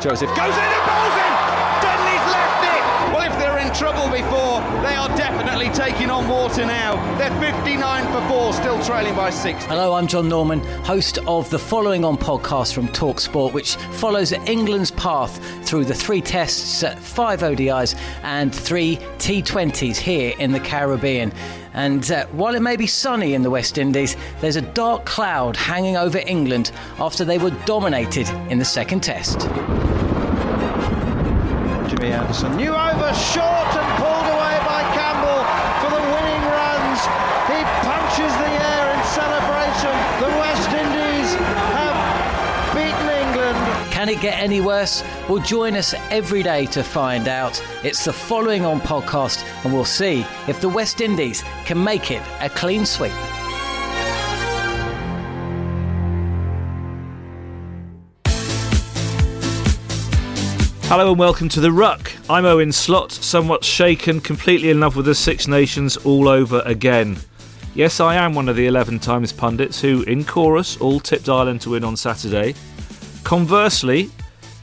Joseph goes in and bowls trouble before, they are definitely taking on water now. They're 59 for 4, still trailing by 6. Hello, I'm John Norman, host of the Following On podcast from Talksport, which follows England's path through the three tests, five ODIs, and three T20s here in the Caribbean. And uh, while it may be sunny in the West Indies, there's a dark cloud hanging over England after they were dominated in the second test. Jimmy Anderson, new over, short and pulled away by Campbell for the winning runs. He punches the air in celebration. The West Indies have beaten England. Can it get any worse? Well, join us every day to find out. It's the Following On podcast, and we'll see if the West Indies can make it a clean sweep. Hello and welcome to The Ruck. I'm Owen Slot, somewhat shaken, completely in love with the Six Nations all over again. Yes, I am one of the 11 Times pundits who, in chorus, all tipped Ireland to win on Saturday. Conversely,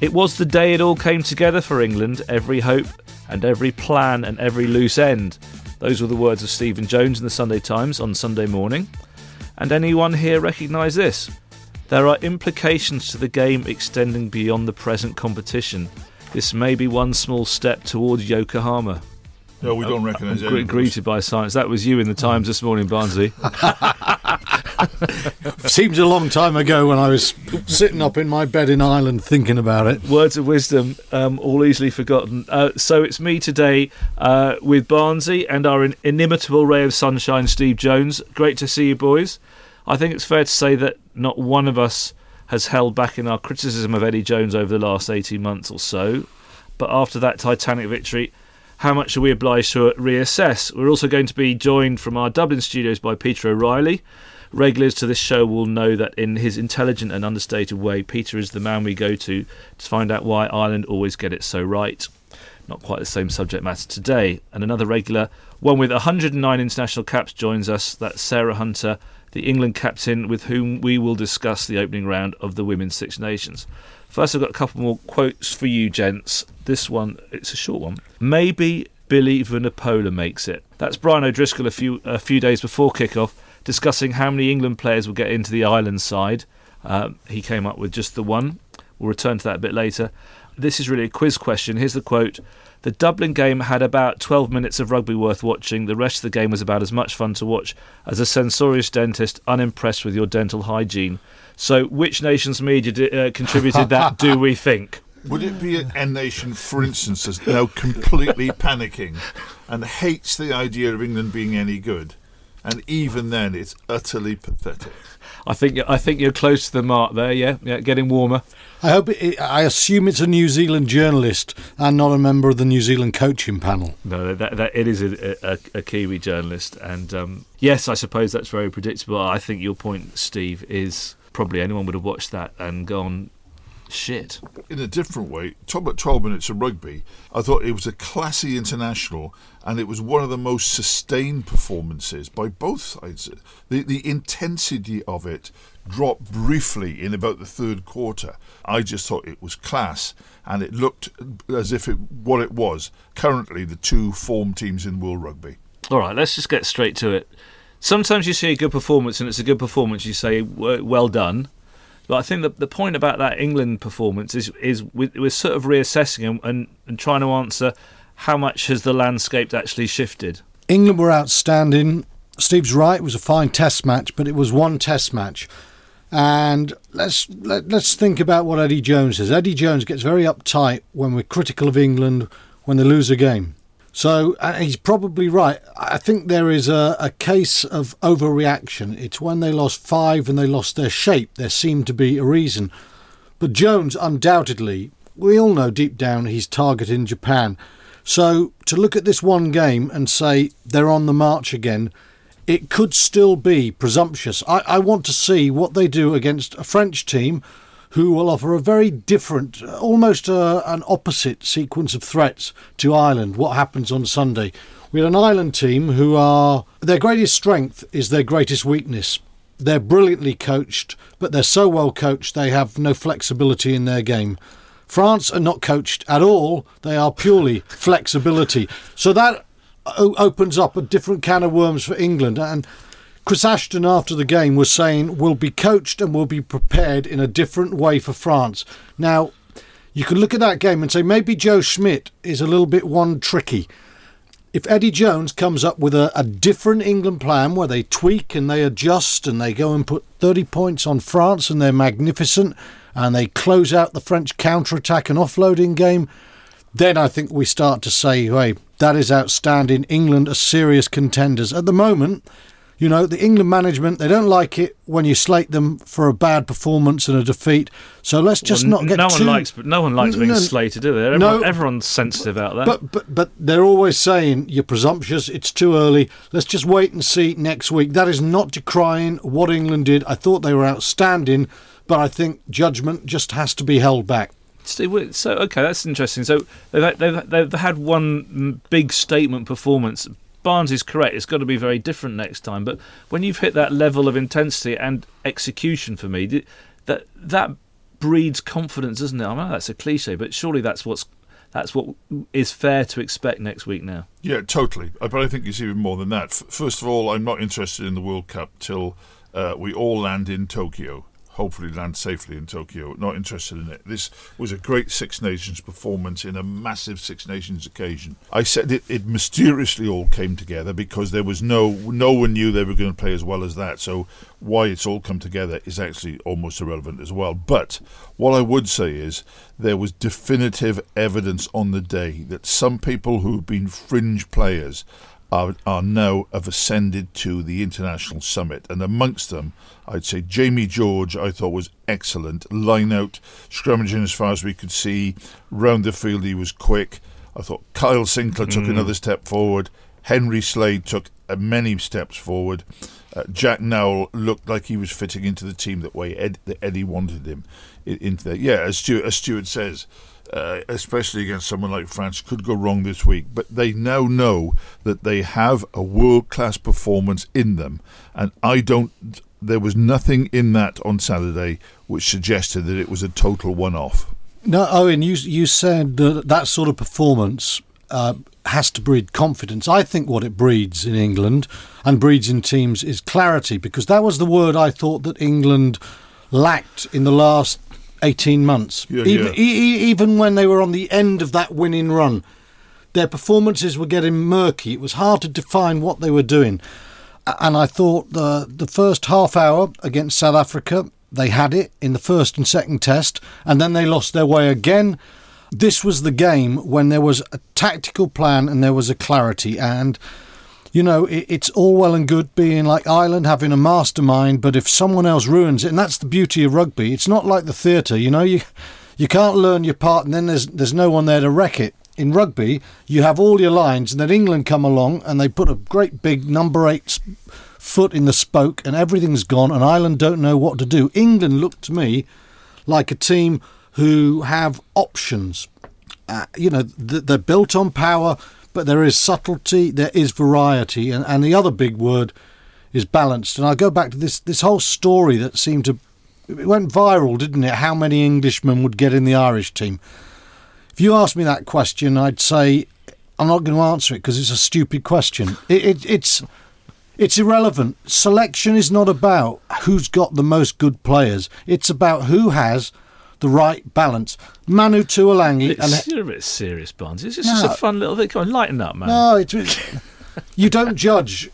it was the day it all came together for England, every hope and every plan and every loose end. Those were the words of Stephen Jones in the Sunday Times on Sunday morning. And anyone here recognise this? There are implications to the game extending beyond the present competition. This may be one small step towards Yokohama. No, we don't recognise Gre- Greeted by science. That was you in the Times this morning, Barnsley. Seems a long time ago when I was sitting up in my bed in Ireland thinking about it. Words of wisdom, um, all easily forgotten. Uh, so it's me today uh, with Barnsley and our in- inimitable ray of sunshine, Steve Jones. Great to see you, boys. I think it's fair to say that not one of us has held back in our criticism of Eddie Jones over the last 18 months or so. But after that Titanic victory, how much are we obliged to reassess? We're also going to be joined from our Dublin studios by Peter O'Reilly. Regulars to this show will know that in his intelligent and understated way, Peter is the man we go to to find out why Ireland always get it so right. Not quite the same subject matter today. And another regular, one with 109 international caps, joins us. That's Sarah Hunter, the England captain, with whom we will discuss the opening round of the Women's Six Nations. First, I've got a couple more quotes for you, gents. This one, it's a short one. Maybe Billy Vunipola makes it. That's Brian O'Driscoll a few a few days before kickoff, discussing how many England players will get into the Ireland side. Um, he came up with just the one. We'll return to that a bit later. This is really a quiz question. Here's the quote. The Dublin game had about 12 minutes of rugby worth watching. The rest of the game was about as much fun to watch as a censorious dentist unimpressed with your dental hygiene. So, which nation's media di- uh, contributed that, do we think? Would it be a nation, for instance, that's now completely panicking and hates the idea of England being any good? And even then, it's utterly pathetic. I think I think you're close to the mark there. Yeah, yeah, getting warmer. I hope it, I assume it's a New Zealand journalist and not a member of the New Zealand coaching panel. No, that, that it is a, a, a Kiwi journalist, and um, yes, I suppose that's very predictable. I think your point, Steve, is probably anyone would have watched that and gone, shit. In a different way, talk about 12 minutes of rugby, I thought it was a classy international and it was one of the most sustained performances by both sides. The, the intensity of it dropped briefly in about the third quarter. I just thought it was class and it looked as if it what it was currently the two form teams in world rugby. All right, let's just get straight to it. Sometimes you see a good performance and it's a good performance, you say, well done. But I think that the point about that England performance is is we- we're sort of reassessing and, and, and trying to answer how much has the landscape actually shifted. England were outstanding. Steve's right, it was a fine test match, but it was one test match. And let's let, let's think about what Eddie Jones says. Eddie Jones gets very uptight when we're critical of England when they lose a game. So uh, he's probably right. I think there is a, a case of overreaction. It's when they lost five and they lost their shape. There seemed to be a reason. But Jones, undoubtedly, we all know deep down he's targeting Japan. So to look at this one game and say they're on the march again, it could still be presumptuous. I, I want to see what they do against a French team who will offer a very different, almost uh, an opposite sequence of threats to Ireland. What happens on Sunday? We had an Ireland team who are their greatest strength is their greatest weakness. They're brilliantly coached, but they're so well coached they have no flexibility in their game. France are not coached at all. They are purely flexibility. So that o- opens up a different can of worms for England. And Chris Ashton, after the game, was saying we'll be coached and we'll be prepared in a different way for France. Now, you can look at that game and say maybe Joe Schmidt is a little bit one tricky. If Eddie Jones comes up with a, a different England plan where they tweak and they adjust and they go and put 30 points on France and they're magnificent and they close out the French counter attack and offloading game, then I think we start to say, hey, that is outstanding. England are serious contenders. At the moment, you know, the England management, they don't like it when you slate them for a bad performance and a defeat. So let's just Well, not get no too... one likes no one likes being No, slated, do they? Everyone, no. everyone's sensitive out there. But, but but they're always saying you're presumptuous. It's too early. Let's just wait and see next week. That is not decrying what England did. I thought they were outstanding, but I think judgment just has to be held back. Steve, So okay, that's interesting. So they've they've, they've had one big statement performance. Barnes is correct. It's got to be very different next time. But when you've hit that level of intensity and execution, for me, that that breeds confidence, doesn't it? I know that's a cliche, but surely that's what's that's what is fair to expect next week now. Yeah, totally. Uh, But I think it's even more than that. First of all, I'm not interested in the World Cup till uh, we all land in Tokyo. Hopefully, land safely in Tokyo. Not interested in it. This was a great Six Nations performance in a massive Six Nations occasion. I said it, it mysteriously all came together because there was no no one knew they were going to play as well as that. So why it's all come together is actually almost irrelevant as well. But what I would say is there was definitive evidence on the day that some people who've been fringe players are, are now have ascended to the international summit, and amongst them, I'd say Jamie George. I thought was excellent. Line out, scrummaging as far as we could see. Round the field, he was quick. I thought Kyle Sinckler took another step forward. Henry Slade took uh, many steps forward. Uh, Jack Nowell looked like he was fitting into the team that way Ed, that Eddie wanted him into there. Yeah, as Stuart, as Stuart says, uh, especially against someone like France, could go wrong this week. But they now know that they have a world class performance in them, and I don't. There was nothing in that on Saturday which suggested that it was a total one off. No, Owen, you you said that that sort of performance uh, has to breed confidence. I think what it breeds in England and breeds in teams is clarity, because that was the word I thought that England lacked in the last eighteen months. Yeah, even yeah. e- even when they were on the end of that winning run, their performances were getting murky. It was hard to define what they were doing. And I thought the the first half hour against South Africa, they had it in the first and second test, and then they lost their way again. This was the game when there was a tactical plan and there was a clarity. And you know, it, it's all well and good being like Ireland having a mastermind, but if someone else ruins it, and that's the beauty of rugby, it's not like the theatre. You know, you you can't learn your part, and then there's there's no one there to wreck it. In rugby, you have all your lines, and then England come along and they put a great big number eight foot in the spoke, and everything's gone, and Ireland don't know what to do. England looked to me like a team who have options. Uh, you know, th- they're built on power, but there is subtlety, there is variety, and, and the other big word is balanced. And I go back to this this whole story that seemed to it went viral, didn't it? How many Englishmen would get in the Irish team? If you asked me that question, I'd say I'm not going to answer it because it's a stupid question. It, it, it's it's irrelevant. Selection is not about who's got the most good players. It's about who has the right balance. Manu Tuilagi and you're a bit serious, Barnes. It's just No. a fun little thing. Come on, lighten up, man. no, it's, you don't judge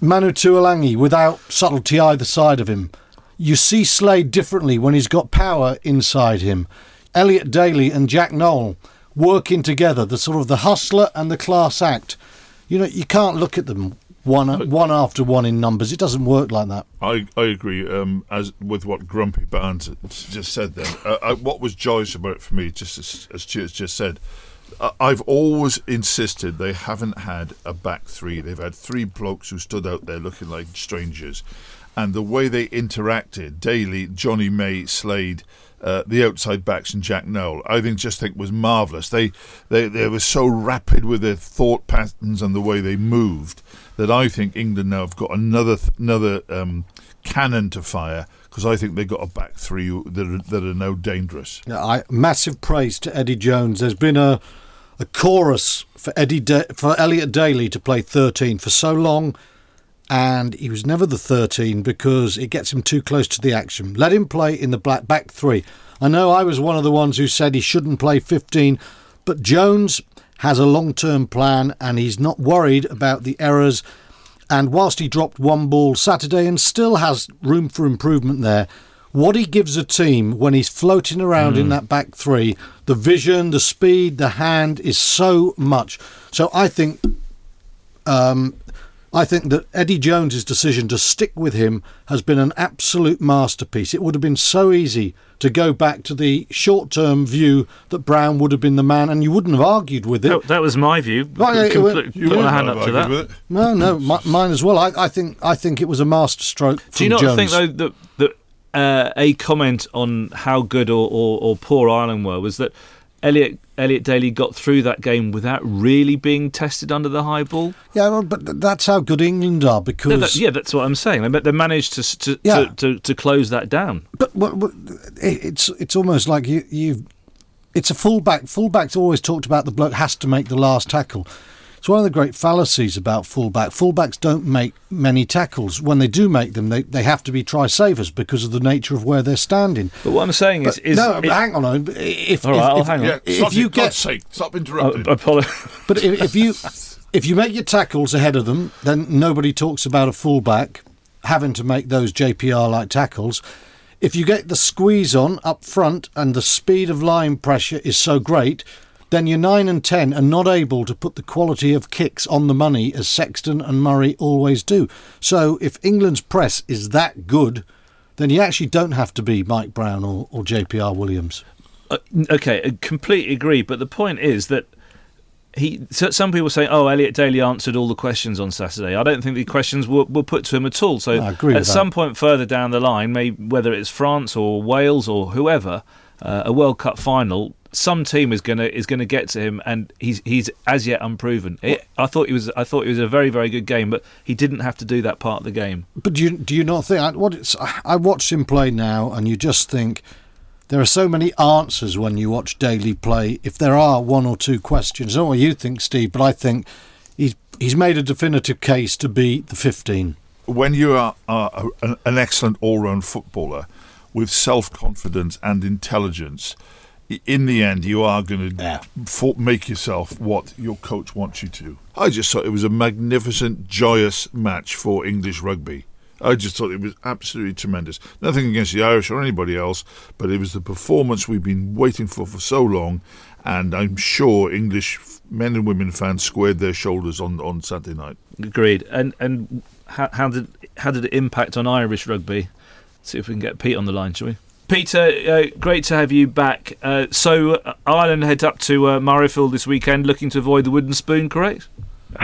Manu Tuilagi without subtlety either side of him. you see Slade differently when he's got power inside him. Elliot Daly and Jack Nowell working together, the sort of the hustler and the class act. You know, you can't look at them one one after one in numbers. It doesn't work like that. I, I agree. Um, as with what Grumpy Barnes just said, then uh, I, what was joyous about it for me, just as, as Stuart's just said, uh, I've always insisted they haven't had a back three. They've had three blokes who stood out there looking like strangers, and the way they interacted, Daly, Johnny May, Slade. Uh, the outside backs and Jack Nowell, I think just think was marvellous. They, they they were so rapid with their thought patterns and the way they moved that I think England now have got another another um, cannon to fire because I think they've got a back three that are, that are now dangerous. Yeah, I, massive praise to Eddie Jones. There's been a a chorus for Eddie for Elliot Daly to play 13 for so long, and he was never the 13 because it gets him too close to the action. Let him play in the black back three. I know I was one of the ones who said he shouldn't play 15, but Jones has a long term plan and he's not worried about the errors. And whilst he dropped one ball Saturday and still has room for improvement there, what he gives a team when he's floating around mm. in that back three, the vision, the speed, the hand is so much. So I think um, I think that Eddie Jones's decision to stick with him has been an absolute masterpiece. It would have been so easy to go back to the short term view that Brown would have been the man, and you wouldn't have argued with it. Oh, that was my view. Right, Compl- you put my hand up to that. No, no, my, mine as well. I, I, think I think it was a masterstroke. Do you not Jones. think though that that uh, a comment on how good or, or, or poor Ireland were was that Elliot Elliot Daly got through that game without really being tested under the high ball. Yeah, well, but that's how good England are because no, that, yeah, that's what I'm saying. They, they managed to to, yeah. to, to, to close that down. But, but, but, it's it's almost like you you it's a fullback. Fullbacks always talked about the bloke has to make the last tackle. It's one of the great fallacies about fullback. Fullbacks don't make many tackles. When they do make them, they, they have to be try savers because of the nature of where they're standing. But what I'm saying but is, is no. It, hang on. If, all right, if, I'll if, hang on. Yeah, if you get sake, stop oh, interrupting. I, apologize. But if, if you if you make your tackles ahead of them, then nobody talks about a fullback having to make those JPR like tackles. If you get the squeeze on up front and the speed of line pressure is so great, then your 9 and 10 are not able to put the quality of kicks on the money as Sexton and Murray always do. So if England's press is that good, then you actually don't have to be Mike Brown or, or JPR Williams. Uh, okay, I completely agree. But the point is that he. Some people say, "Oh, Elliot Daly answered all the questions on Saturday." I don't think the questions were, were put to him at all. So at some point further down the line, maybe whether it's France or Wales or whoever, uh, a World Cup final, some team is gonna is gonna get to him, and he's he's as yet unproven. It, I thought he was I thought it was a very very good game, but he didn't have to do that part of the game. But do you do you not think what it's? I watch him play now, and you just think there are so many answers when you watch Daly play. If there are one or two questions, I don't know what you think, Steve, but I think he's he's made a definitive case to be the fifteen. When you are, are an excellent all round footballer with self confidence and intelligence in the end, you are going to yeah. make yourself what your coach wants you to. I just thought it was a magnificent, joyous match for English rugby. I just thought it was absolutely tremendous. Nothing against the Irish or anybody else, but it was the performance we've been waiting for for so long, and I'm sure English men and women fans squared their shoulders on on Saturday night. Agreed. And and how, how did how did it impact on Irish rugby? See if we can get Pete on the line, shall we? Peter, uh, great to have you back. Uh, so, uh, Ireland head up to uh, Murrayfield this weekend, looking to avoid the wooden spoon, correct?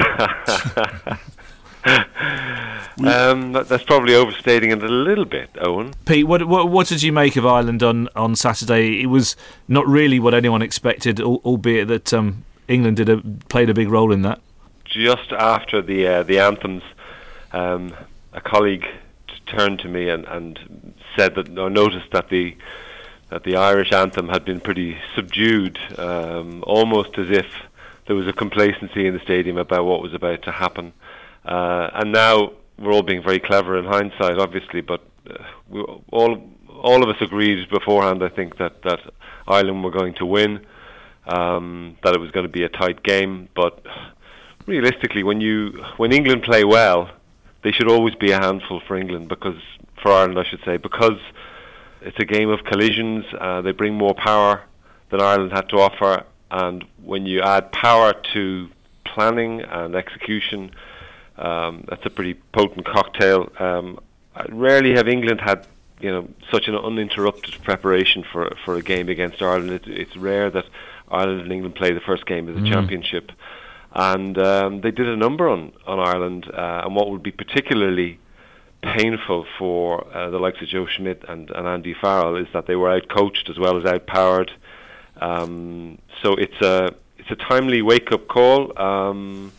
um, that's probably overstating it a little bit, Owen. Pete, what, what, what did you make of Ireland on, on Saturday? It was not really what anyone expected, albeit that um, England did a, played a big role in that. Just after the uh, the anthems, um, a colleague turned to me and, and said that or noticed that the that the Irish anthem had been pretty subdued, um, almost as if there was a complacency in the stadium about what was about to happen. Uh, and now we're all being very clever in hindsight, obviously, but uh, we, all all of us agreed beforehand. I think that that Ireland were going to win, um, that it was going to be a tight game, but realistically, when you when England play well, they should always be a handful for England because for Ireland, I should say, because it's a game of collisions. Uh, they bring more power than Ireland had to offer, and when you add power to planning and execution, um, that's a pretty potent cocktail. Um, rarely have England had you know such an uninterrupted preparation for for a game against Ireland. It, it's rare that Ireland and England play the first game of the mm. championship, and um, they did a number on on Ireland. Uh, and what would be particularly painful for uh, the likes of Joe Schmidt and, and Andy Farrell is that they were outcoached as well as outpowered. Um, so it's a it's a timely wake up call. Um,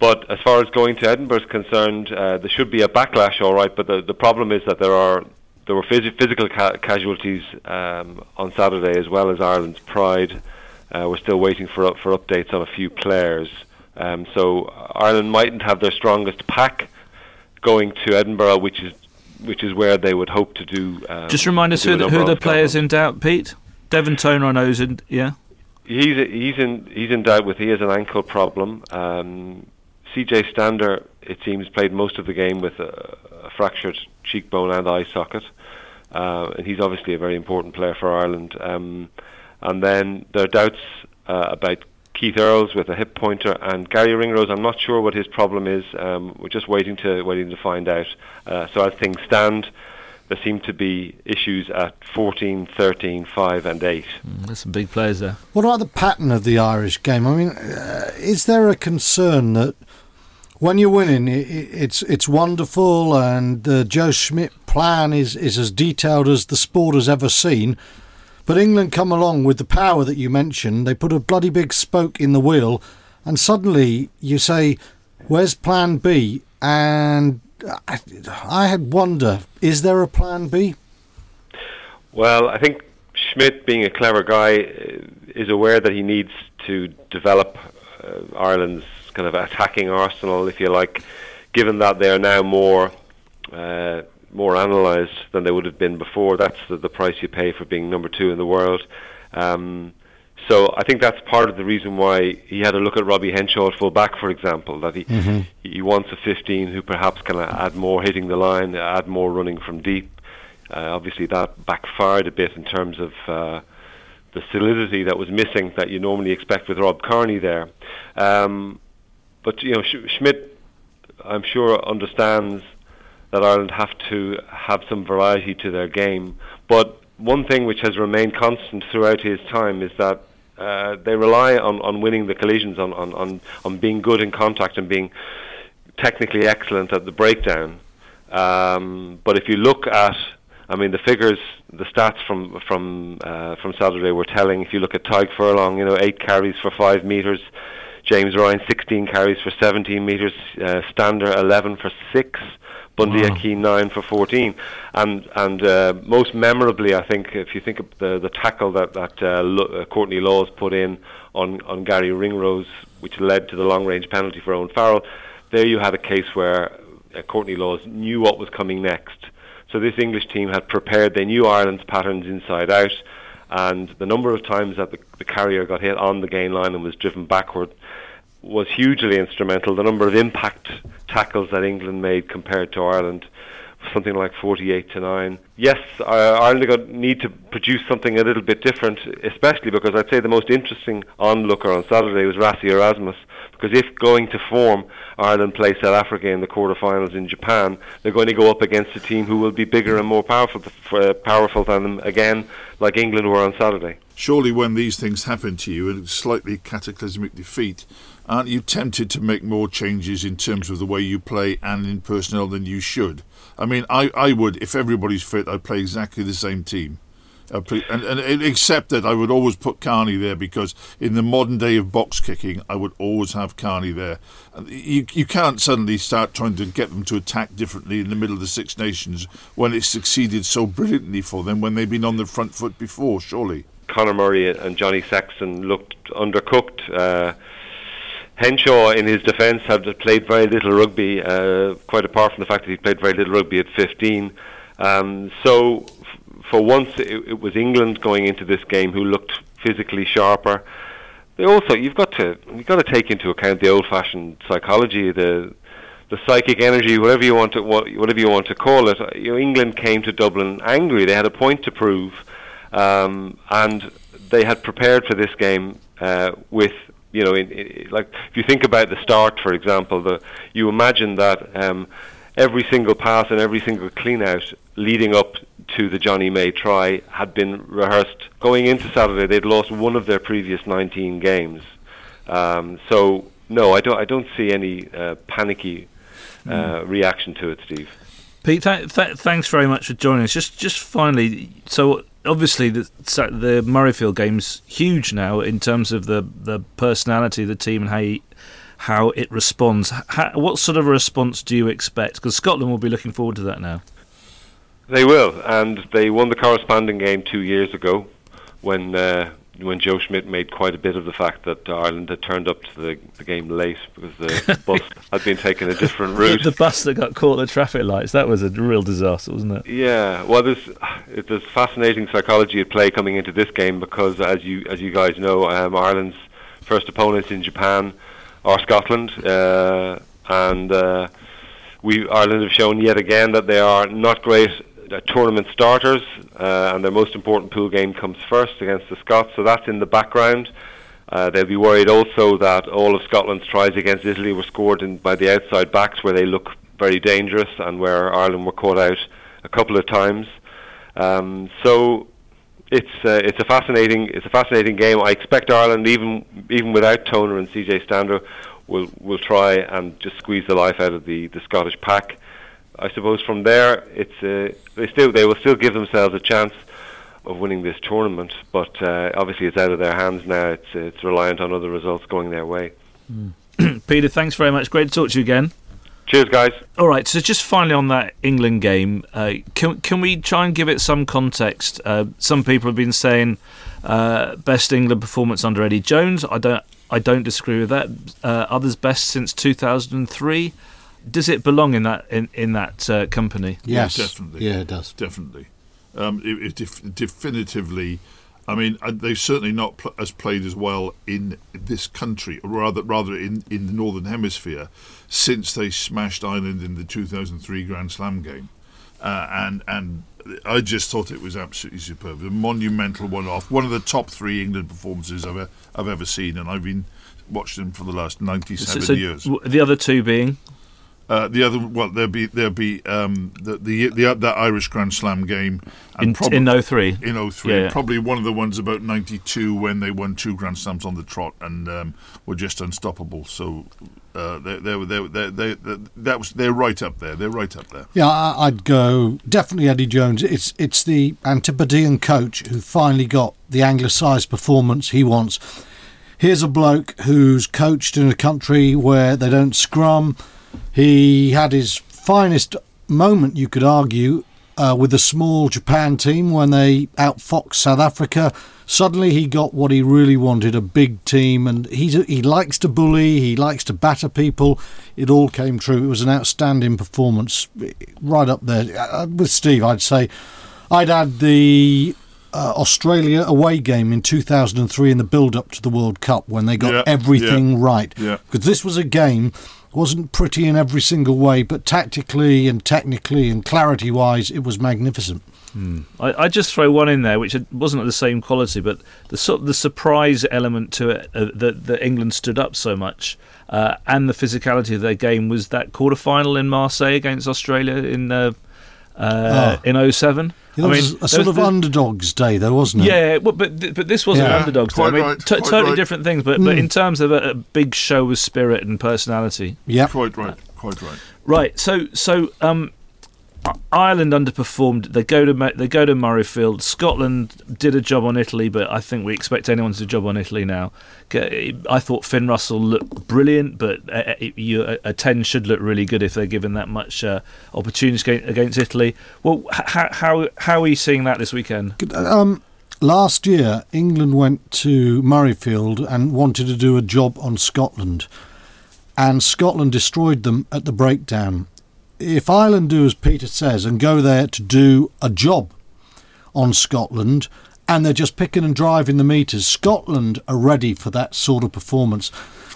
but as far as going to Edinburgh is concerned, uh, there should be a backlash, all right. But the the problem is that there are there were phys- physical ca- casualties um, on Saturday as well as Ireland's pride. Uh, we're still waiting for for updates on a few players. Um, so Ireland mightn't have their strongest pack going to Edinburgh, which is which is where they would hope to do. Um, Just remind us who the, who the players in doubt, Pete. Devin Toner, I know, is in yeah. He's he's in he's in doubt with he has an ankle problem. Um, CJ Stander, it seems, played most of the game with a, a fractured cheekbone and eye socket, uh, and he's obviously a very important player for Ireland. Um, and then there are doubts uh, about Keith Earls with a hip pointer, and Garry Ringrose. I'm not sure what his problem is. Um, we're just waiting to waiting to find out. Uh, so as things stand, there seem to be issues at 14, 13, 5, and 8. Mm, there's some big players there. What about the pattern of the Irish game? I mean, uh, is there a concern that when you're winning, it, it's it's wonderful, and the Joe Schmidt plan is, is as detailed as the sport has ever seen? But England come along with the power that you mentioned. They put a bloody big spoke in the wheel, and suddenly you say, "Where's Plan B?" And I, had wonder: is there a Plan B? Well, I think Schmidt, being a clever guy, uh, is aware that he needs to develop uh, Ireland's kind of attacking arsenal, if you like, given that they are now more uh, more analysed than they would have been before. That's the, the price you pay for being number two in the world. Um, so I think that's part of the reason why he had a look at Robbie Henshaw at full back, for example, that he mm-hmm. he wants a 15 who perhaps can add more hitting the line, add more running from deep. Uh, obviously, that backfired a bit in terms of uh, the solidity that was missing that you normally expect with Rob Kearney there. Um, but you know, Sch- Schmidt, I'm sure understands that Ireland have to have some variety to their game. But one thing which has remained constant throughout his time is that uh, they rely on, on winning the collisions, on, on, on, on being good in contact and being technically excellent at the breakdown. Um, but if you look at, I mean, the figures, the stats from from uh, from Saturday were telling. If you look at Tadhg Furlong, you know, eight carries for five meters. James Ryan, 16 carries for 17 meters. Uh, Stander, 11 for six. Bundee wow. Aki nine for 14, and and uh, most memorably, I think if you think of the the tackle that that uh, Lo- uh, Courtney Lawes put in on on Garry Ringrose, which led to the long range penalty for Owen Farrell, there you had a case where uh, Courtney Lawes knew what was coming next. So this English team had prepared. They knew Ireland's patterns inside out, and the number of times that the, the carrier got hit on the gain line and was driven backward was hugely instrumental. The number of impact tackles that England made compared to Ireland, something like 48 to 9. Yes, uh, Ireland need to produce something a little bit different, especially because I'd say the most interesting onlooker on Saturday was Rassie Erasmus. Because if going to form, Ireland play South Africa in the quarterfinals in Japan, they're going to go up against a team who will be bigger and more powerful, uh, powerful than them again, like England were on Saturday. Surely, when these things happen to you, a slightly cataclysmic defeat, aren't you tempted to make more changes in terms of the way you play and in personnel than you should? I mean, I, I would, if everybody's fit, I'd play exactly the same team. Play, and, and except that I would always put Kearney there because in the modern day of box kicking, I would always have Kearney there. You you can't suddenly start trying to get them to attack differently in the middle of the Six Nations when it succeeded so brilliantly for them when they've been on the front foot before. Surely, Conor Murray and Johnny Sexton looked undercooked. Uh, Henshaw, in his defence, had played very little rugby, uh, quite apart from the fact that he played very little rugby at 15. Um, so, f- for once, it, it, was England going into this game who looked physically sharper. They also, you've got to, you've got to take into account the old-fashioned psychology, the the psychic energy, whatever you want to whatever you want to call it. You know, England came to Dublin angry. They had a point to prove, um, and they had prepared for this game uh, with you know, in, in, like if you think about the start, for example, the you imagine that um, every single pass and every single clean out leading up to the Johnny May try had been rehearsed. Going into Saturday, they'd lost one of their previous 19 games. Um, so no, I don't. I don't see any uh, panicky uh, mm. reaction to it, Steve. Pete, th- th- thanks very much for joining us. Just, just finally, so obviously the the Murrayfield game's huge now in terms of the the personality of the team and how you, how it responds. How, what sort of a response do you expect? Because Scotland will be looking forward to that now. They will, and they won the corresponding game two years ago when uh, when Joe Schmidt made quite a bit of the fact that Ireland had turned up to the, the game late because the bus had been taking a different route. the bus that got caught at the traffic lights, that was a real disaster, wasn't it? Yeah, well, there's, there's fascinating psychology at play coming into this game because, as you, as you guys know, um, Ireland's first opponents in Japan are Scotland, uh, and uh, we Ireland have shown yet again that they are not great uh, tournament starters, uh, and their most important pool game comes first against the Scots. So that's in the background. Uh, they'll be worried also that all of Scotland's tries against Italy were scored in, by the outside backs, where they look very dangerous, and where Ireland were caught out a couple of times. Um, so it's uh, it's a fascinating it's a fascinating game. I expect Ireland, even even without Toner and CJ Stander, will will try and just squeeze the life out of the the Scottish pack. I suppose from there, it's uh, they still they will still give themselves a chance of winning this tournament, but uh, obviously it's out of their hands now. It's it's reliant on other results going their way. Mm. Peter, thanks very much. Great to talk to you again. Cheers, guys. All right. So just finally on that England game, uh, can can we try and give it some context? Uh, some people have been saying uh, best England performance under Eddie Jones. I don't I don't disagree with that. Uh, others best since 2003 does it belong in that in in that uh, company? Yes, yeah, definitely. Yeah, it does. Definitely. Um, it, it def- definitively. I mean, uh, they've certainly not pl- as played as well in this country, or rather, rather in, in the northern hemisphere, since they smashed Ireland in the 2003 Grand Slam game, uh, and and I just thought it was absolutely superb, a monumental one-off, one of the top three England performances I've I've ever seen, and I've been watching them for the last 97 so, so years. The other two being uh, the other, well, there'll be there'll be um, the the the that Irish Grand Slam game in prob- in 03. In 03, yeah, yeah. probably one of the ones about '92 when they won two Grand Slams on the trot and um, were just unstoppable. So uh, they, they, they, they, they, that was they're right up there. They're right up there. Yeah, I'd go definitely Eddie Jones. It's it's the Antipodean coach who finally got the anglicised performance he wants. Here's a bloke who's coached in a country where they don't scrum he had his finest moment, you could argue, uh, with the small Japan team when they outfoxed South Africa. Suddenly, he got what he really wanted a big team, and he's, he likes to bully, he likes to batter people. It all came true. It was an outstanding performance, right up there. Uh, with Steve, I'd say I'd add the uh, Australia away game in 2003 in the build up to the World Cup when they got yeah, everything yeah, right. Because yeah. this was a game wasn't pretty in every single way, but tactically and technically and clarity wise, it was magnificent. Hmm. I, I just throw one in there, which wasn't of the same quality, but the sort the surprise element to it uh, that that England stood up so much, uh, and the physicality of their game was that quarter final in Marseille against Australia in uh, uh, oh. in 07. It I mean, a sort of underdogs day, though, wasn't it? Yeah, but but, but this wasn't yeah, underdogs day. I mean, right, t- totally right. different things, but mm. but hmm. in terms of a, a, big show with spirit and personality. Yeah, quite right, quite right. Right. So so um, Ireland underperformed. They go to they go to Murrayfield. Scotland did a job on Italy, but I think we expect anyone to do a job on Italy now. I thought Finn Russell looked brilliant, but a, a ten should look really good if they're given that much uh, opportunity against Italy. Well, how how how are you seeing that this weekend? Um, last year, England went to Murrayfield and wanted to do a job on Scotland, and Scotland destroyed them at the breakdown if Ireland do as Peter says and go there to do a job on Scotland and they're just picking and driving the meters, Scotland are ready for that sort of performance,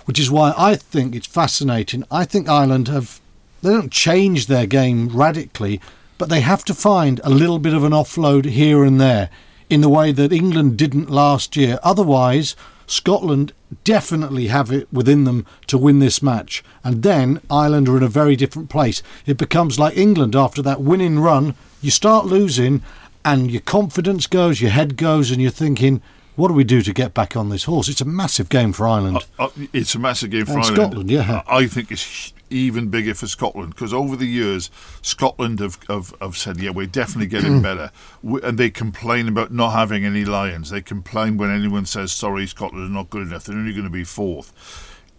which is why I think it's fascinating. I think Ireland have they don't change their game radically, but they have to find a little bit of an offload here and there in the way that England didn't last year. Otherwise, Scotland definitely have it within them to win this match. And then Ireland are in a very different place. It becomes like England after that winning run. You start losing, and your confidence goes, your head goes, and you're thinking, what do we do to get back on this horse? It's a massive game for Ireland. Uh, uh, it's a massive game for And Ireland. Scotland, yeah. I think it's even bigger for Scotland because over the years, Scotland have, have, have said, yeah, we're definitely getting mm. better. We- And they complain about not having any Lions. They complain when anyone says, sorry, Scotland are not good enough. They're only going to be fourth.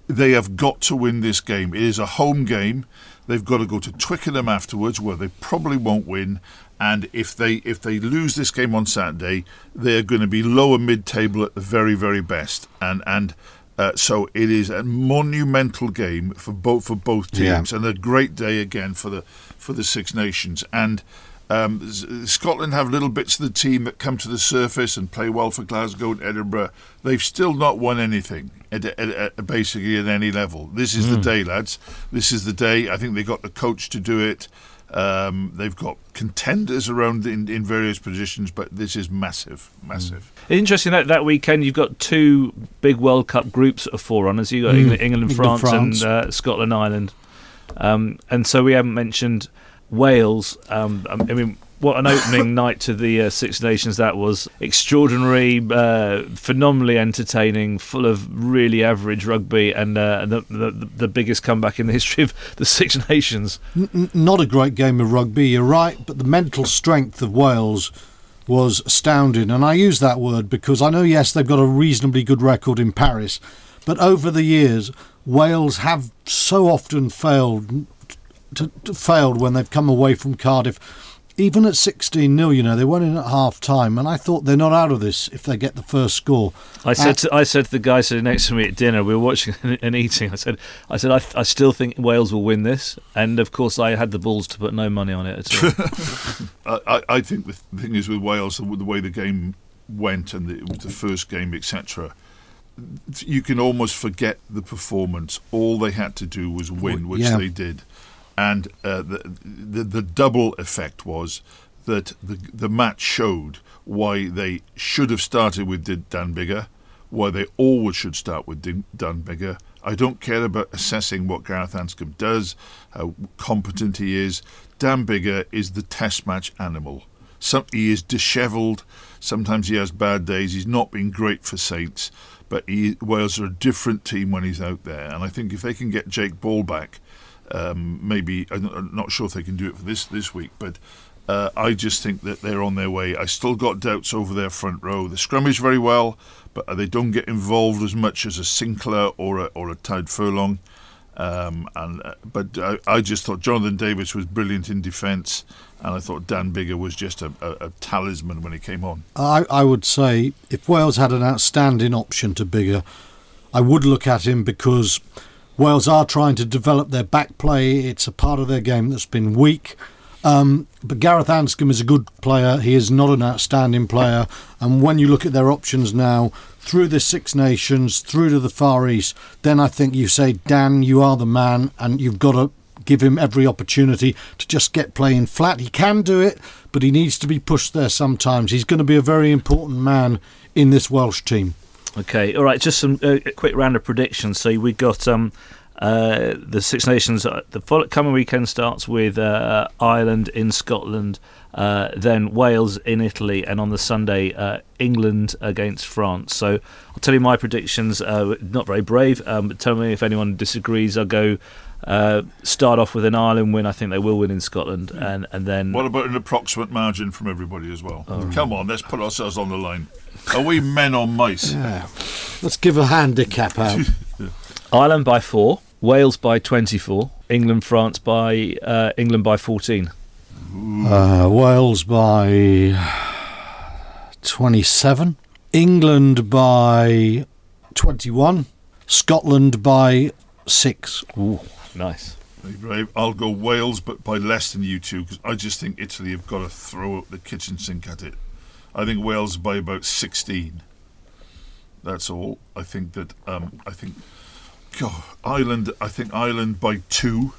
They have got to win this game. It is a home game. They've got to go to Twickenham afterwards, where they probably won't win. And if they if they lose this game on Saturday, they're going to be lower mid table at the very very best. And and uh, so it is a monumental game for both for both Yeah. teams, and a great day again for the for the Six Nations. And um, Scotland have little bits of the team that come to the surface and play well for Glasgow and Edinburgh. They've still not won anything at, at, at basically at any level. This is the day, lads. This is the day. I think they got the coach to do it. Um, they've got contenders around in, in various positions, but this is massive, massive. Interesting that that weekend you've got two big World Cup groups of forerunners. You've got Mm. England, England, England, France, France. and uh, Scotland, Ireland. Um, and so we haven't mentioned Wales. Um, I mean, what an opening night to the uh, Six Nations that was! Extraordinary, uh, phenomenally entertaining, full of really average rugby, and uh, the, the the biggest comeback in the history of the Six Nations. N- not a great game of rugby, you're right, but the mental strength of Wales was astounding. And I use that word because I know, yes, they've got a reasonably good record in Paris, but over the years, Wales have so often failed to, to failed when they've come away from Cardiff. Even at 16 0, you know, they went in at half time, and I thought they're not out of this if they get the first score. I said to, I said to the guy sitting next to me at dinner, we were watching and eating. I said, I said, I, I still think Wales will win this, and of course, I had the balls to put no money on it at all. I, I I think the thing is with Wales, the, the way the game went and the, it was the first game, etc. You can almost forget the performance. All they had to do was win, which Yeah. they did, and uh, the, the the double effect was that the the match showed why they should have started with Dan Biggar, why they always should start with Dan Biggar. I don't care about assessing what Gareth Anscombe does, how competent he is. Dan Biggar is the test match animal. Some, he is dishevelled. Sometimes he has bad days. He's not been great for Saints, but he, Wales are a different team when he's out there. And I think if they can get Jake Ball back, um, maybe I'm not- sure if they can do it for this this week, but uh, I just think that they're on their way. I still got doubts over their front row. They scrummage very well, but they don't get involved as much as a Sinckler or a or a Tadhg Furlong. Um, and uh, but I, I just thought Jonathan Davies was brilliant in defence, and I thought Dan Biggar was just a, a, a talisman when he came on. I, I would say if Wales had an outstanding option to Biggar, I would look at him because Wales are trying to develop their back play. It's a part of their game that's been weak. Um, but Gareth Anscombe is a good player. He is not an outstanding player. And when you look at their options now, through the Six Nations, through to the Far East, then I think you say, Dan, you are the man, and you've got to give him every opportunity to just get playing flat. He can do it, but he needs to be pushed there sometimes. He's going to be a very important man in this Welsh team. Okay, all right. Just some uh, quick round of predictions. So we got um, uh, the Six Nations. Uh, the coming weekend starts with uh, Ireland in Scotland, uh, then Wales in Italy, and on the Sunday uh, England against France. So I'll tell you my predictions. Uh, not very brave, um, but tell me if anyone disagrees. I'll go. Uh, start off with an Ireland win. I think they will win in Scotland, and and then What about an approximate margin from everybody as well? Come on, let's put ourselves on the line. Are we men or mice? Yeah. Let's give a handicap out. Ireland by four, Wales by twenty-four, England France by uh, England by fourteen. Uh, Wales by 27. England by 21. Scotland by 6. Ooh, nice. Very brave. I'll go Wales, but by less than you two, because I just think Italy have got to throw up the kitchen sink at it. I think Wales by about 16. That's all. I think that, um, I think, God, Ireland, I think Ireland by two.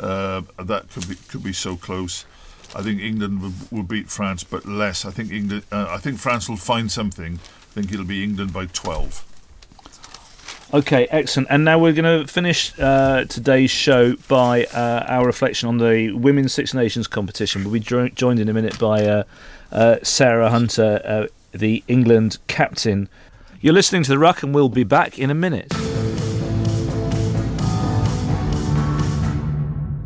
Uh, that could be could be so close. I think England will, will beat France, but less. I think England. Uh, I think France will find something. I think it'll be England by twelve. Okay, excellent. And now we're going to finish uh, today's show by uh, our reflection on the Women's Six Nations competition. We'll be jo- joined in a minute by uh, uh Sarah Hunter, uh, the England captain. You're listening to The Ruck, and we'll be back in a minute.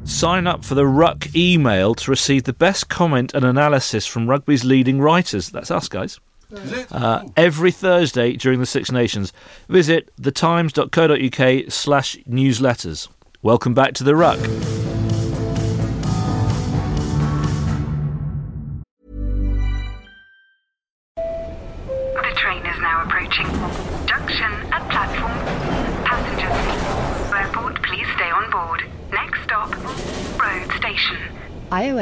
Sign up for the Ruck email to receive the best comment and analysis from rugby's leading writers. That's us, guys. Uh, every Thursday during the Six Nations. Visit thetimes.co.uk slash newsletters. Welcome back to The Ruck.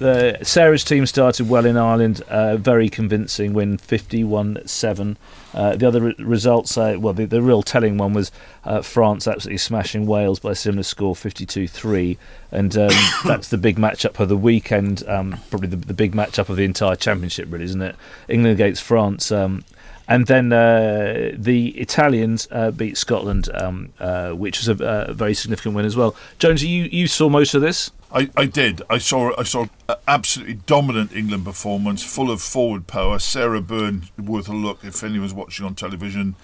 The Sarah's team started well in Ireland, uh, very convincing win, fifty-one-seven. Uh, the other re- results, uh, well, the, the, real telling one was uh, France absolutely smashing Wales by a similar score, fifty-two-three, and um, that's the big matchup of the weekend. Um, probably the, the, big matchup of the entire championship, really, isn't it? England against France. Um, and then uh, the Italians uh, beat Scotland, um, uh, which was a, a, very significant win as well. Jonesy, you, you saw most of this. I, I did. I saw I saw absolutely dominant England performance, full of forward power. Sarah Bern worth a look if anyone's watching on television.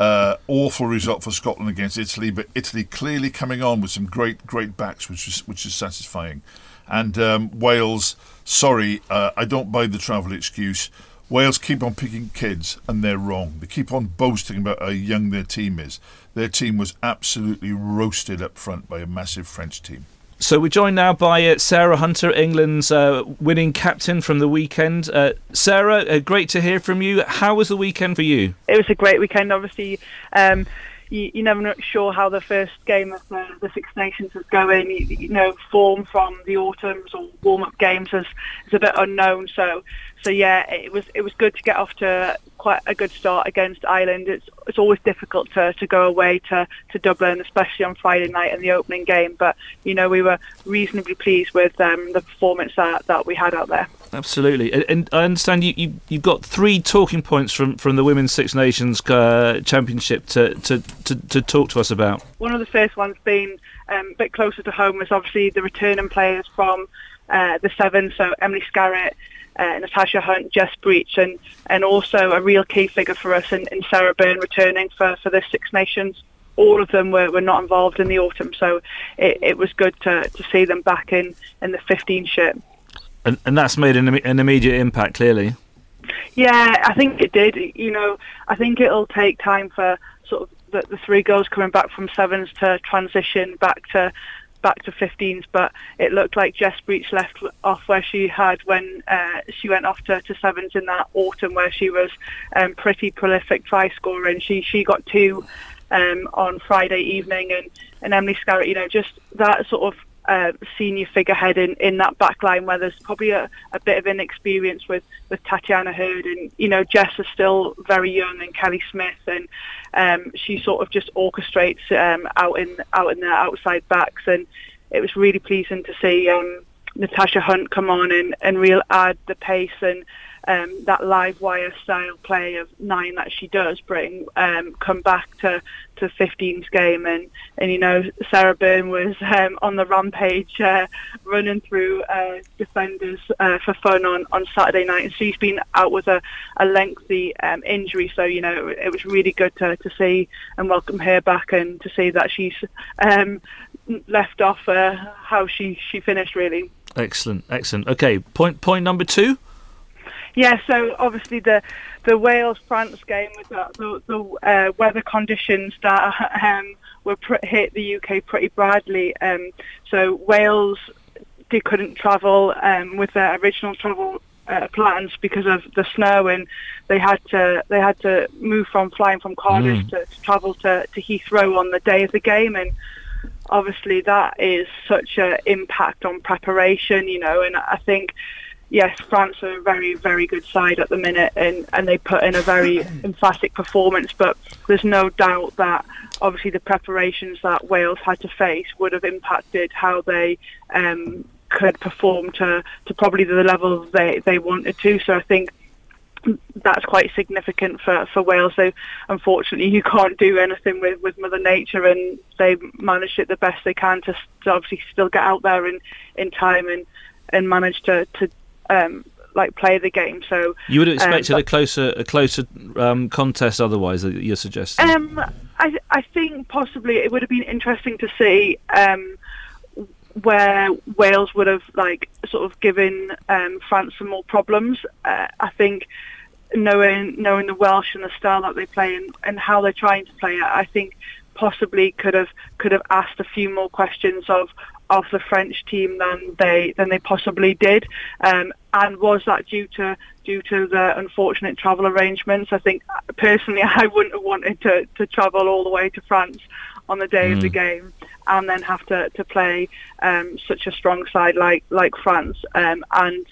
Uh, awful result for Scotland against Italy, but Italy clearly coming on with some great great backs, which is which is satisfying. And um, Wales, sorry, uh, I don't buy the travel excuse. Wales keep on picking kids, and they're wrong. They keep on boasting about how young their team is. Their team was absolutely roasted up front by a massive French team. So we're joined now by uh, Sarah Hunter, England's uh, winning captain from the weekend. Uh, Sarah, uh, great to hear from you. How was the weekend for you? It was a great weekend. Obviously, um, you, you're never sure how the first game of the, the Six Nations is going. You, you know, form from the autumns or warm-up games is, is a bit unknown. So, so yeah, it was it was good to get off to quite a good start against Ireland. It's it's always difficult to, to go away to, to Dublin, especially on Friday night in the opening game. But you know, we were reasonably pleased with um, the performance that, that we had out there. Absolutely, and, I understand you, you you've got three talking points from, from the Women's Six Nations uh, Championship to, to, to, to, talk to us about. One of the first ones being um, a bit closer to home was obviously the returning players from uh, the Seven, so Emily Scarratt. Uh, Natasha Hunt, Jess Breach, and, and also a real key figure for us in, in Sarah Bern returning for, for the Six Nations all of them were, were not involved in the autumn, so it, it was good to, to see them back in, in the 15 shirt. And, and that's made an, an immediate impact, clearly. Yeah, I think it did. You know, I think it'll take time for sort of the, the three girls coming back from sevens to transition back to back to 15s, but it looked like Jess Breach left off where she had when uh, she went off to, to sevens in that autumn, where she was um, pretty prolific try scorer, and she she got two um, on Friday evening, and and Emily Scarratt, you know, just that sort of senior figurehead in, in that back line where there's probably a, a bit of inexperience with, with Tatyana Heard and, you know, Jess is still very young and Kelly Smith and um, she sort of just orchestrates um, out in out in the outside backs and it was really pleasing to see um, Natasha Hunt come on and, and real add the pace and um, that live wire style play of nine that she does bring um, come back to to 15's game and and you know Sarah Bern was um, on the rampage uh, running through uh, defenders uh, for fun on, on Saturday night. And she's been out with a, a lengthy um, injury so you know it was really good to, to see and welcome her back and to see that she's um, left off uh, how she, she finished really. Excellent excellent. Okay point point number two yeah, so obviously the the Wales France game with the, the, the uh, weather conditions that um, were pr- hit the UK pretty badly. Um, so Wales they couldn't travel um, with their original travel uh, plans because of the snow, and they had to they had to move from flying from Cardiff mm. to, to travel to, to Heathrow on the day of the game, and obviously that is such an impact on preparation, you know, and I think yes, France are a very, very good side at the minute, and, and they put in a very emphatic performance. But there's no doubt that obviously the preparations that Wales had to face would have impacted how they um, could perform to, to probably the level they, they wanted to. So I think that's quite significant for, for Wales. So unfortunately, you can't do anything with, with Mother Nature, and they managed it the best they can to, to obviously still get out there in, in time and and manage to to um, like play the game. So you would have um, expected a closer a closer um, contest otherwise. You're suggesting. Um, I I think possibly it would have been interesting to see. Um, where Wales would have like sort of given um, France some more problems. Uh, I think knowing knowing the Welsh and the style that they play and, and how they're trying to play it, I think possibly could have could have asked a few more questions of of the French team than they than they possibly did. Um, and was that due to due to the unfortunate travel arrangements? I think personally, I wouldn't have wanted to, to travel all the way to France on the day mm. of the game and then have to to play um, such a strong side like like France um, and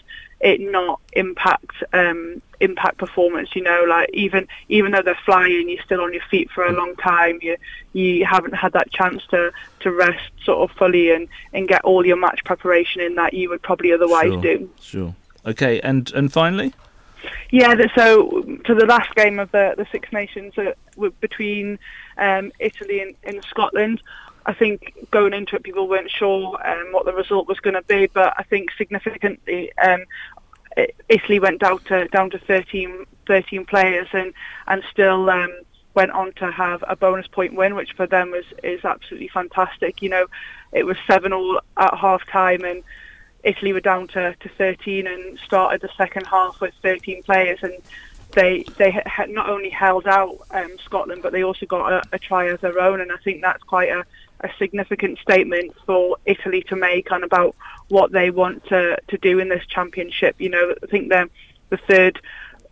it not impact um, impact performance. You know, like even even though they're flying, you're still on your feet for a long time. You you haven't had that chance to to rest sort of fully and and get all your match preparation in that you would probably otherwise sure, do. Sure. Okay. And and finally. Yeah, so to the last game of the the Six Nations uh, between um, Italy and, and Scotland, I think going into it, people weren't sure um, what the result was going to be, but I think significantly, um, Italy went down to down to 13, 13 players and and still um, went on to have a bonus point win, which for them was is absolutely fantastic. You know, it was seven all at half time, and Italy were down to, to 13 and started the second half with 13 players and they they had not only held out um, Scotland, but they also got a, a, try of their own, and I think that's quite a, a significant statement for Italy to make on about what they want to, to do in this championship. You know, I think they're the third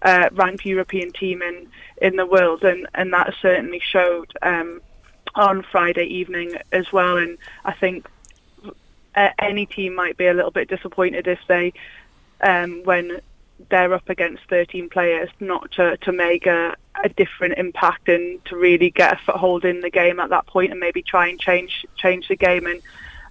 uh, ranked European team in, in the world, and, and that certainly showed um, on Friday evening as well. And I think any team might be a little bit disappointed if they, um, when they're up against 13 players, not to, to make a, a different impact and to really get a foothold in the game at that point and maybe try and change change the game and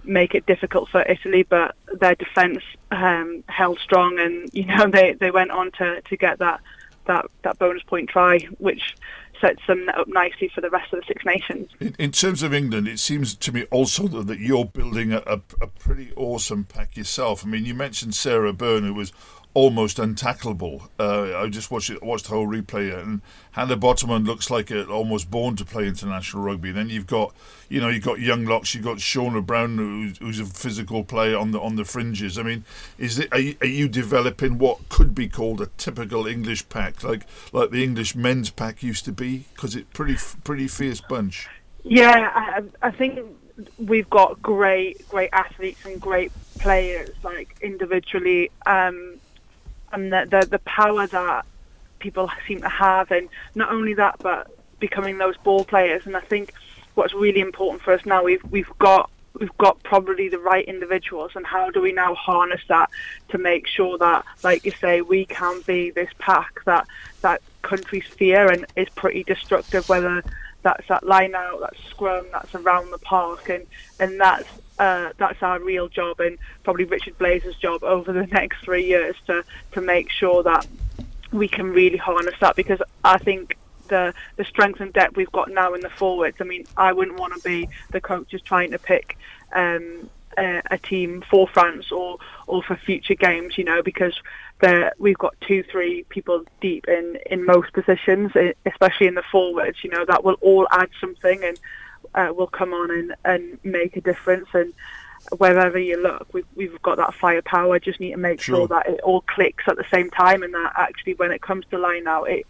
make it difficult for Italy. But their defence um, held strong and you know they, they went on to, to get that, that, that bonus point try, which sets them up nicely for the rest of the Six Nations. In, in terms of England, it seems to me also that, that you're building a, a, a pretty awesome pack yourself. I mean, you mentioned Sarah Bern, who was almost untackleable. Uh, I just watched it, watched the whole replay, and Hannah Botterman looks like it almost born to play international rugby. Then you've got, you know, you've got young locks, you've got Shaunagh Brown, who's, who's a physical player on the on the fringes. I mean, is it are you, are you developing what could be called a typical English pack, like like the English men's pack used to be? Because it's pretty pretty fierce bunch. Yeah, I, I think we've got great great athletes and great players like individually um, and the, the, the power that people seem to have, and not only that, but becoming those ball players. And I think what's really important for us now, we've we've got we've got probably the right individuals, and how do we now harness that to make sure that, like you say, we can be this pack that that countries fear and is pretty destructive, whether that's that line out, that's scrum, that's around the park, and and that's uh, that's our real job and probably Richard Blazer's job over the next three years to to make sure that we can really harness that because I think the the strength and depth we've got now in the forwards. I mean, I wouldn't want to be the coach just trying to pick um, a, a, team for France or or for future games, you know, because there we've got two, three people deep in in most positions, especially in the forwards. You know, that will all add something and uh, will come on and, and make a difference. And wherever you look, we've, we've got that firepower. Just need to make sure. sure that it all clicks at the same time, and that actually, when it comes to line out, it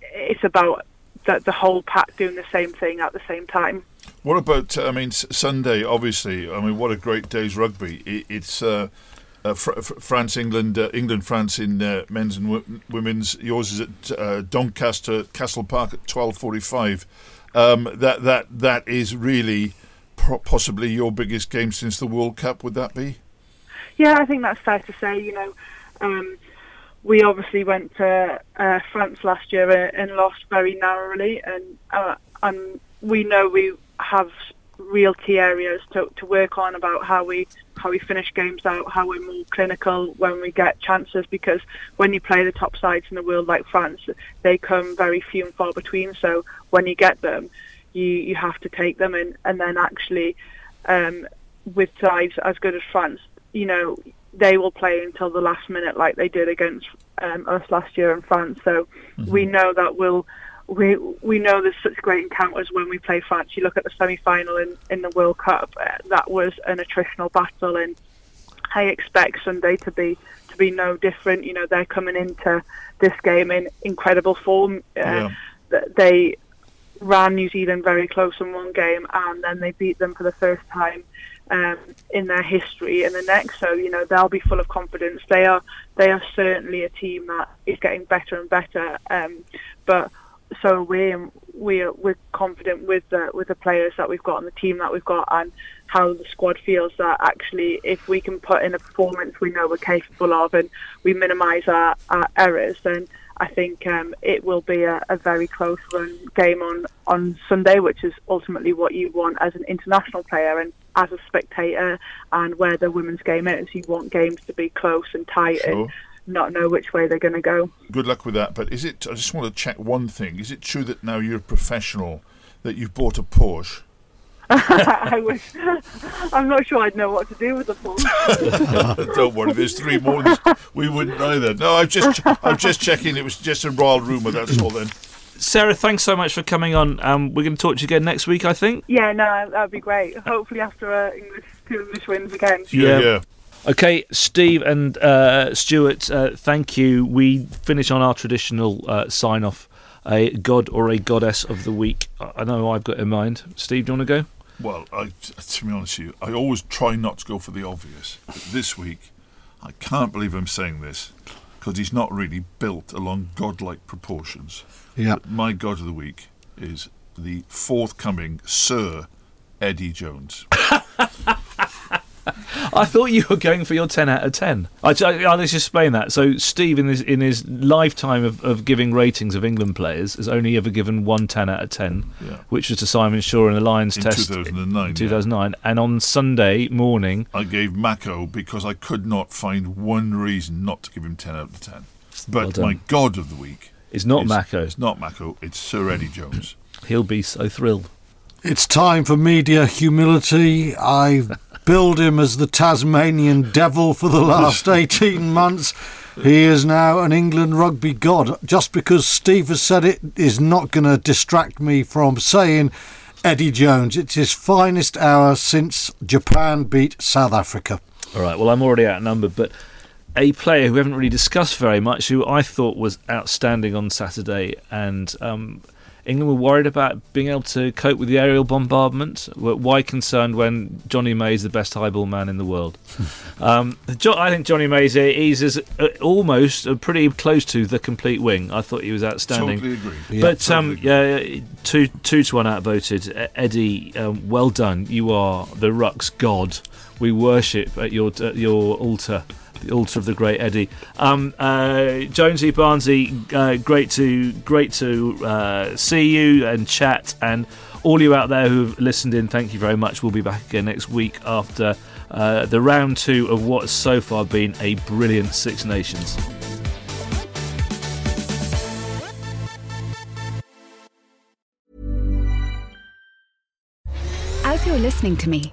it's about the, the whole pack doing the same thing at the same time. What about? I mean, Sunday. Obviously, I mean, what a great day's rugby. It, it's. Uh, uh, Fr- France, England, uh, England, France in uh, men's and w- women's. Yours is at uh, Doncaster Castle Park at twelve forty-five um, that that that is really possibly your biggest game since the World Cup. Would that be? Yeah, I think that's fair to say. You know, Um, we obviously went to uh, France last year and lost very narrowly, and uh, and we know we have real key areas to, to work on about how we how we finish games out, how we're more clinical when we get chances. Because when you play the top sides in the world like France, they come very few and far between. So when you get them, you you have to take them, and and then actually um, with sides as good as France, you know they will play until the last minute like they did against um, us last year in France. So mm-hmm. we know that we'll we we know there's such great encounters when we play France. You look at the semi-final in, in the World Cup, uh, that was an attritional battle, and I expect Sunday to be to be no different. You know, they're coming into this game in incredible form. Uh, yeah. They ran New Zealand very close in one game, and then they beat them for the first time um, in their history in the next. So you know they'll be full of confidence. They are they are certainly a team that is getting better and better. Um, but so we're we're we're confident with the with the players that we've got and the team that we've got and how the squad feels that actually if we can put in a performance we know we're capable of and we minimise our, our errors then I think um, it will be a, a, very close run game on, on Sunday, which is ultimately what you want as an international player and as a spectator, and where the women's game is. You want games to be close and tight sure. and not know which way they're going to go. Good luck with that. But is it? I just want to check one thing. Is it true that now you're a professional that you've bought a Porsche? I wish. I'm not sure I'd know what to do with the Porsche. Don't worry, there's three more. We wouldn't either. No, I'm just, I'm just checking. It was just a royal rumour. That's all. Then. Sarah, thanks so much for coming on. Um, we're going to talk to you again next week, I think. Yeah, no, that'd be great. Hopefully after uh, English, two English wins again. Yeah, yeah. Okay, Steve and uh, Stuart, uh, thank you. We finish on our traditional uh, sign off a god or a goddess of the week. I know I've got in mind. Steve, do you want to go? Well, I, to be honest with you, I always try not to go for the obvious. But this week, I can't believe I'm saying this because he's not really built along godlike proportions. Yeah. My god of the week is the forthcoming Sir Eddie Jones. I thought you were going for your 10 out of 10. I, I, I'll just explain that. So, Steve, in his, in his lifetime of, of giving ratings of England players, has only ever given one 10 out of 10, yeah. which was to Simon Shaw in the Lions in test 2009. In 2009. Yeah. And on Sunday morning. I gave Mako because I could not find one reason not to give him 10 out of 10. But well my God of the week is not Mako. It's not Mako, it's Sir Eddie Jones. He'll be so thrilled. It's time for media humility. I've billed him as the Tasmanian devil for the last 18 months. He is now an England rugby god. Just because Steve has said it is not going to distract me from saying Eddie Jones. It's his finest hour since Japan beat South Africa. All right, well, I'm already outnumbered, but a player who we haven't really discussed very much, who I thought was outstanding on Saturday and um, England were worried about being able to cope with the aerial bombardment. Why concerned when Jonny May is the best high ball man in the world? um, I think Jonny May is uh, almost uh, pretty close to the complete wing. I thought he was outstanding. Totally agree. Yeah, but totally um, agree. yeah, two two to one outvoted. Eddie, um, well done. You are the Ruck's god. We worship at your at your altar the altar of the great Eddie. Um, uh, Jonesy Barnesy, uh, great to great to uh, see you and chat, and all you out there who've listened in, thank you very much. We'll be back again next week after uh, the round two of what so far been a brilliant Six Nations. As you're listening to me,